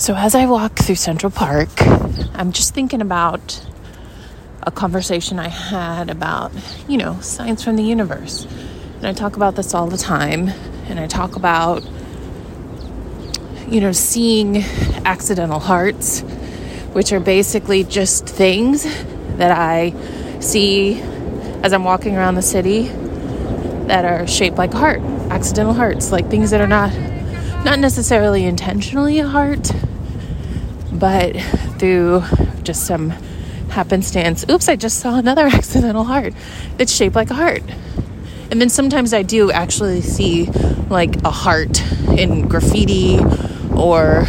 So, as I walk through Central Park, I'm just thinking about a conversation I had about, you know, signs from the universe. And I talk about this all the time. And I talk about, you know, seeing accidental hearts, which are basically just things that I see as I'm walking around the city that are shaped like a heart, accidental hearts, like things that are not not necessarily intentionally a heart, but through just some happenstance, oops, I just saw another accidental heart that's shaped like a heart. And then sometimes I do actually see like a heart in graffiti or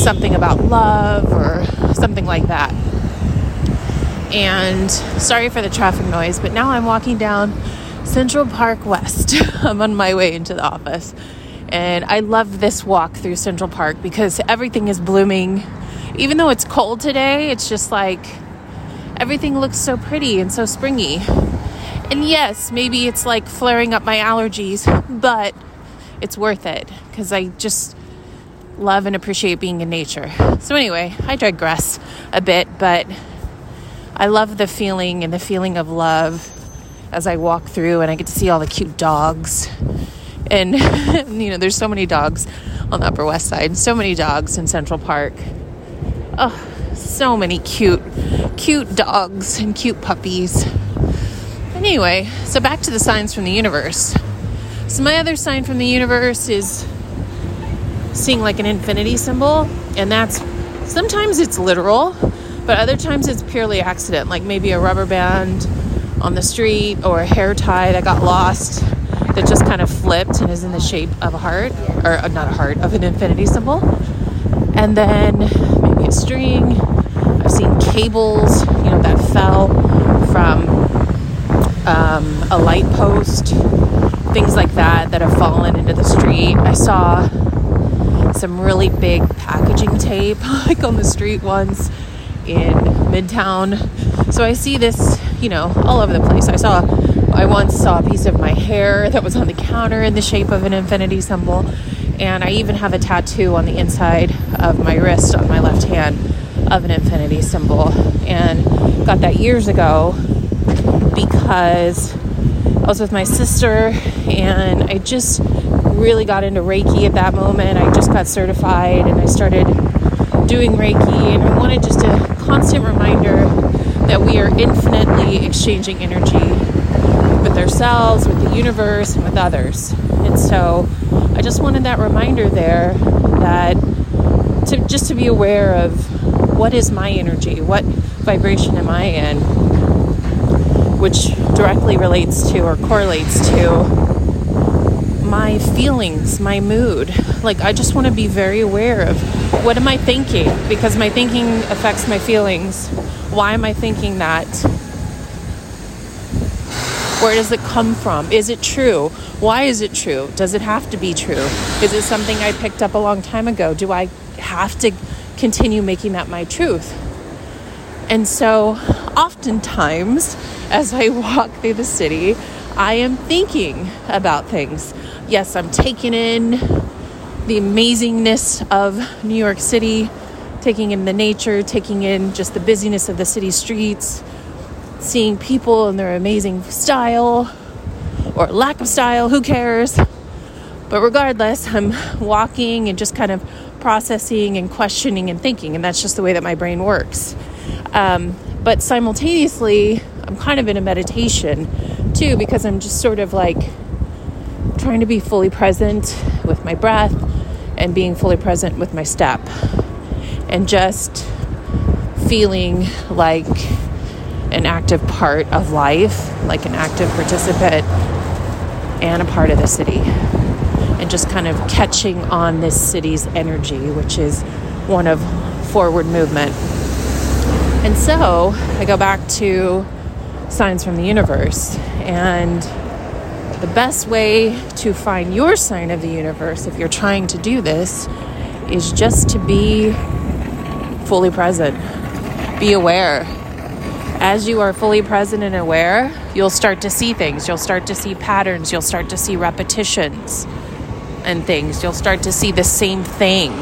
something about love or something like that. And sorry for the traffic noise, but now I'm walking down Central Park West. I'm on my way into the office. And I love this walk through Central Park because everything is blooming. Even though it's cold today, it's just like everything looks so pretty and so springy. And yes, maybe it's like flaring up my allergies, but it's worth it because I just love and appreciate being in nature. So, anyway, I digress a bit, but I love the feeling and the feeling of love as I walk through and I get to see all the cute dogs and, you know, there's so many dogs on the Upper West Side, so many dogs in Central Park. Oh, so many cute, cute dogs and cute puppies. Anyway, so back to the signs from the universe. So, my other sign from the universe is seeing like an infinity symbol, and that's sometimes it's literal, but other times it's purely accident, like maybe a rubber band on the street or a hair tie that got lost that just kind of flipped and is in the shape of a heart, or uh, not a heart, of an infinity symbol. And then maybe a string. I've seen cables, you know, that fell from um, a light post, things like that that have fallen into the street. I saw some really big packaging tape, like on the street once in Midtown. So I see this, you know, all over the place. I saw I once saw a piece of my hair that was on the counter in the shape of an infinity symbol. And I even have a tattoo on the inside of my wrist on my left hand of an infinity symbol. And got that years ago because I was with my sister and I just really got into Reiki at that moment. I just got certified and I started doing Reiki, and I wanted just a constant reminder that we are infinitely exchanging energy with ourselves, with the universe, and with others. And so I just wanted that reminder there that to just to be aware of what is my energy, what vibration am I in, which directly relates to or correlates to my feelings, my mood. Like I just want to be very aware of what am I thinking because my thinking affects my feelings. Why am I thinking that? Where does it come from? Is it true? Why is it true? Does it have to be true? Is it something I picked up a long time ago? Do I have to continue making that my truth? And so, oftentimes, as I walk through the city, I am thinking about things. Yes, I'm taking in the amazingness of New York City, taking in the nature, taking in just the busyness of the city streets, seeing people and their amazing style or lack of style, who cares? But regardless, I'm walking and just kind of processing and questioning and thinking, and that's just the way that my brain works. Um, but simultaneously, I'm kind of in a meditation too because I'm just sort of like trying to be fully present with my breath and being fully present with my step and just feeling like an active part of life, like an active participant and a part of the city. And just kind of catching on this city's energy, which is one of forward movement. And so I go back to signs from the universe. And the best way to find your sign of the universe, if you're trying to do this, is just to be fully present, be aware, as you are fully present and aware, you'll start to see things. You'll start to see patterns. You'll start to see repetitions and things. You'll start to see the same thing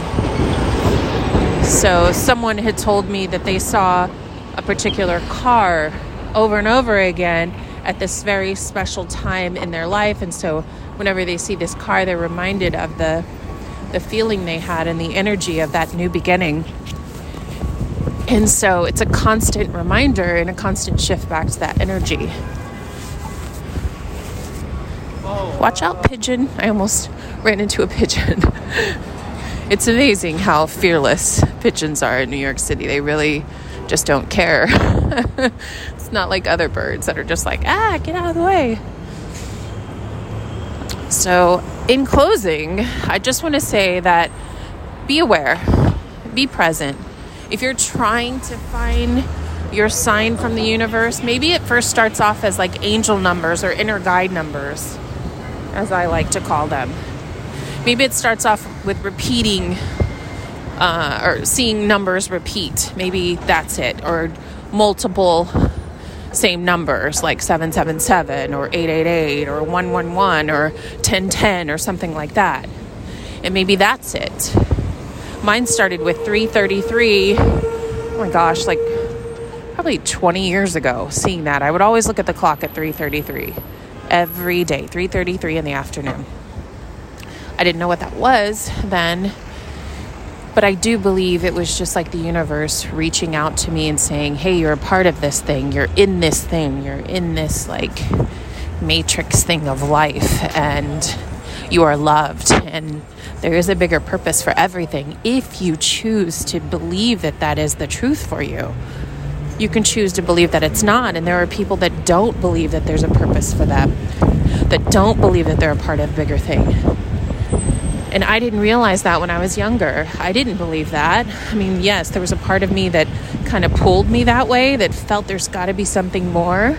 So, someone had told me that they saw a particular car over and over again at this very special time in their life. And so, whenever they see this car, they're reminded of the, the feeling they had and the energy of that new beginning. And so, it's a constant reminder and a constant shift back to that energy. Watch out, pigeon. I almost ran into a pigeon. it's amazing how fearless pigeons are in New York City. They really just don't care. it's not like other birds that are just like, ah, get out of the way. So, in closing, I just want to say that be aware, be present. If you're trying to find your sign from the universe, maybe it first starts off as like angel numbers or inner guide numbers, as I like to call them. Maybe it starts off with repeating uh, or seeing numbers repeat. Maybe that's it. Or multiple same numbers like 777 or 888 or 111 or 1010 or something like that. And maybe that's it. Mine started with 333. Oh my gosh, like probably 20 years ago seeing that. I would always look at the clock at 333 every day, 333 in the afternoon. I didn't know what that was then but I do believe it was just like the universe reaching out to me and saying, hey, you're a part of this thing. You're in this thing. You're in this like matrix thing of life. And you are loved. And there is a bigger purpose for everything if you choose to believe that that is the truth for you. You can choose to believe that it's not. And there are people that don't believe that there's a purpose for them, that don't believe that they're a part of a bigger thing and I didn't realize that when I was younger. I didn't believe that. I mean, yes, there was a part of me that kind of pulled me that way, that felt there's got to be something more.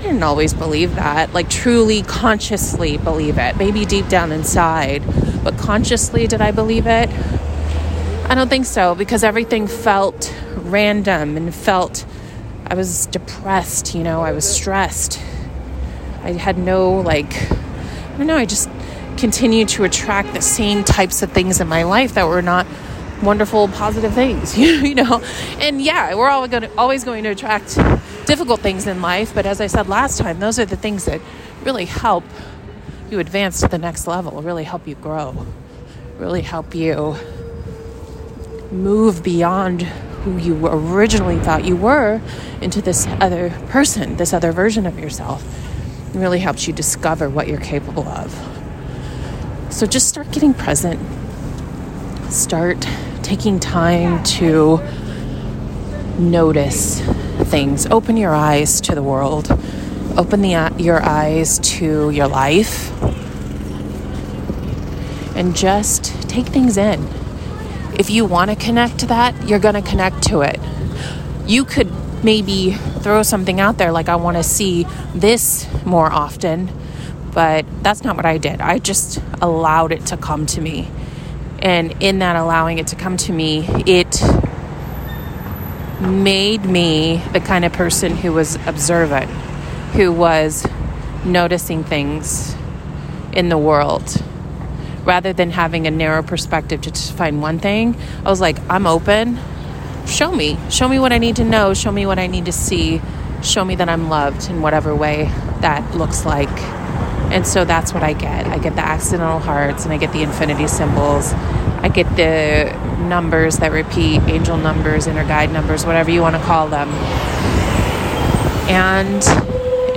I didn't always believe that, like truly consciously believe it. Maybe deep down inside. But consciously, did I believe it? I don't think so because everything felt random and felt I was depressed, you know, I was stressed. I had no, like, I don't know, I just continued to attract the same types of things in my life that were not wonderful, positive things, you know. And yeah, we're all going to, always going to attract difficult things in life, but as I said last time, those are the things that really help you advance to the next level, really help you grow, really help you move beyond who you originally thought you were into this other person, this other version of yourself. It really helps you discover what you're capable of. So just start getting present. Start taking time to notice things. Open your eyes to the world. Open the, uh, your eyes to your life. And just take things in. If you want to connect to that, you're going to connect to it. You could maybe throw something out there like, I want to see this more often but that's not what I did. I just allowed it to come to me. And in that allowing it to come to me, it made me the kind of person who was observant, who was noticing things in the world. Rather than having a narrow perspective to just find one thing, I was like, I'm open. Show me. Show me what I need to know. Show me what I need to see. Show me that I'm loved in whatever way that looks like. And so that's what I get. I get the accidental hearts and I get the infinity symbols. I get the numbers that repeat, angel numbers, inner guide numbers, whatever you want to call them. And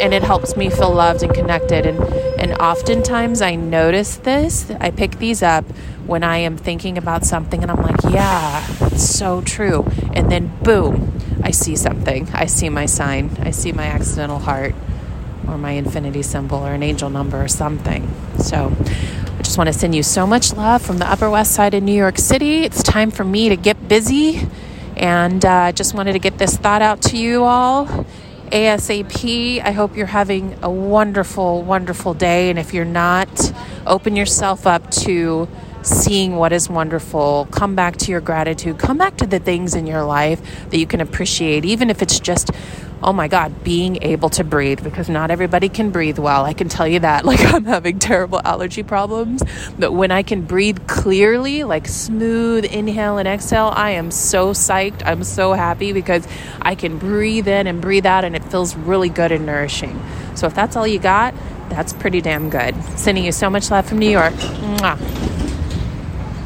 and it helps me feel loved and connected and and oftentimes I notice this. I pick these up when I am thinking about something and I'm like, yeah, it's so true. And then boom, I see something. I see my sign. I see my accidental heart or my infinity symbol or an angel number or something. So I just want to send you so much love from the Upper West Side of New York City. It's time for me to get busy. And I uh, just wanted to get this thought out to you all ASAP. I hope you're having a wonderful, wonderful day. And if you're not, open yourself up to seeing what is wonderful. Come back to your gratitude. Come back to the things in your life that you can appreciate, even if it's just oh my God, being able to breathe because not everybody can breathe well. I can tell you that. Like, I'm having terrible allergy problems, but when I can breathe clearly, like smooth inhale and exhale, I am so psyched. I'm so happy because I can breathe in and breathe out, and it feels really good and nourishing. So, if that's all you got, that's pretty damn good. Sending you so much love from New York. Mwah.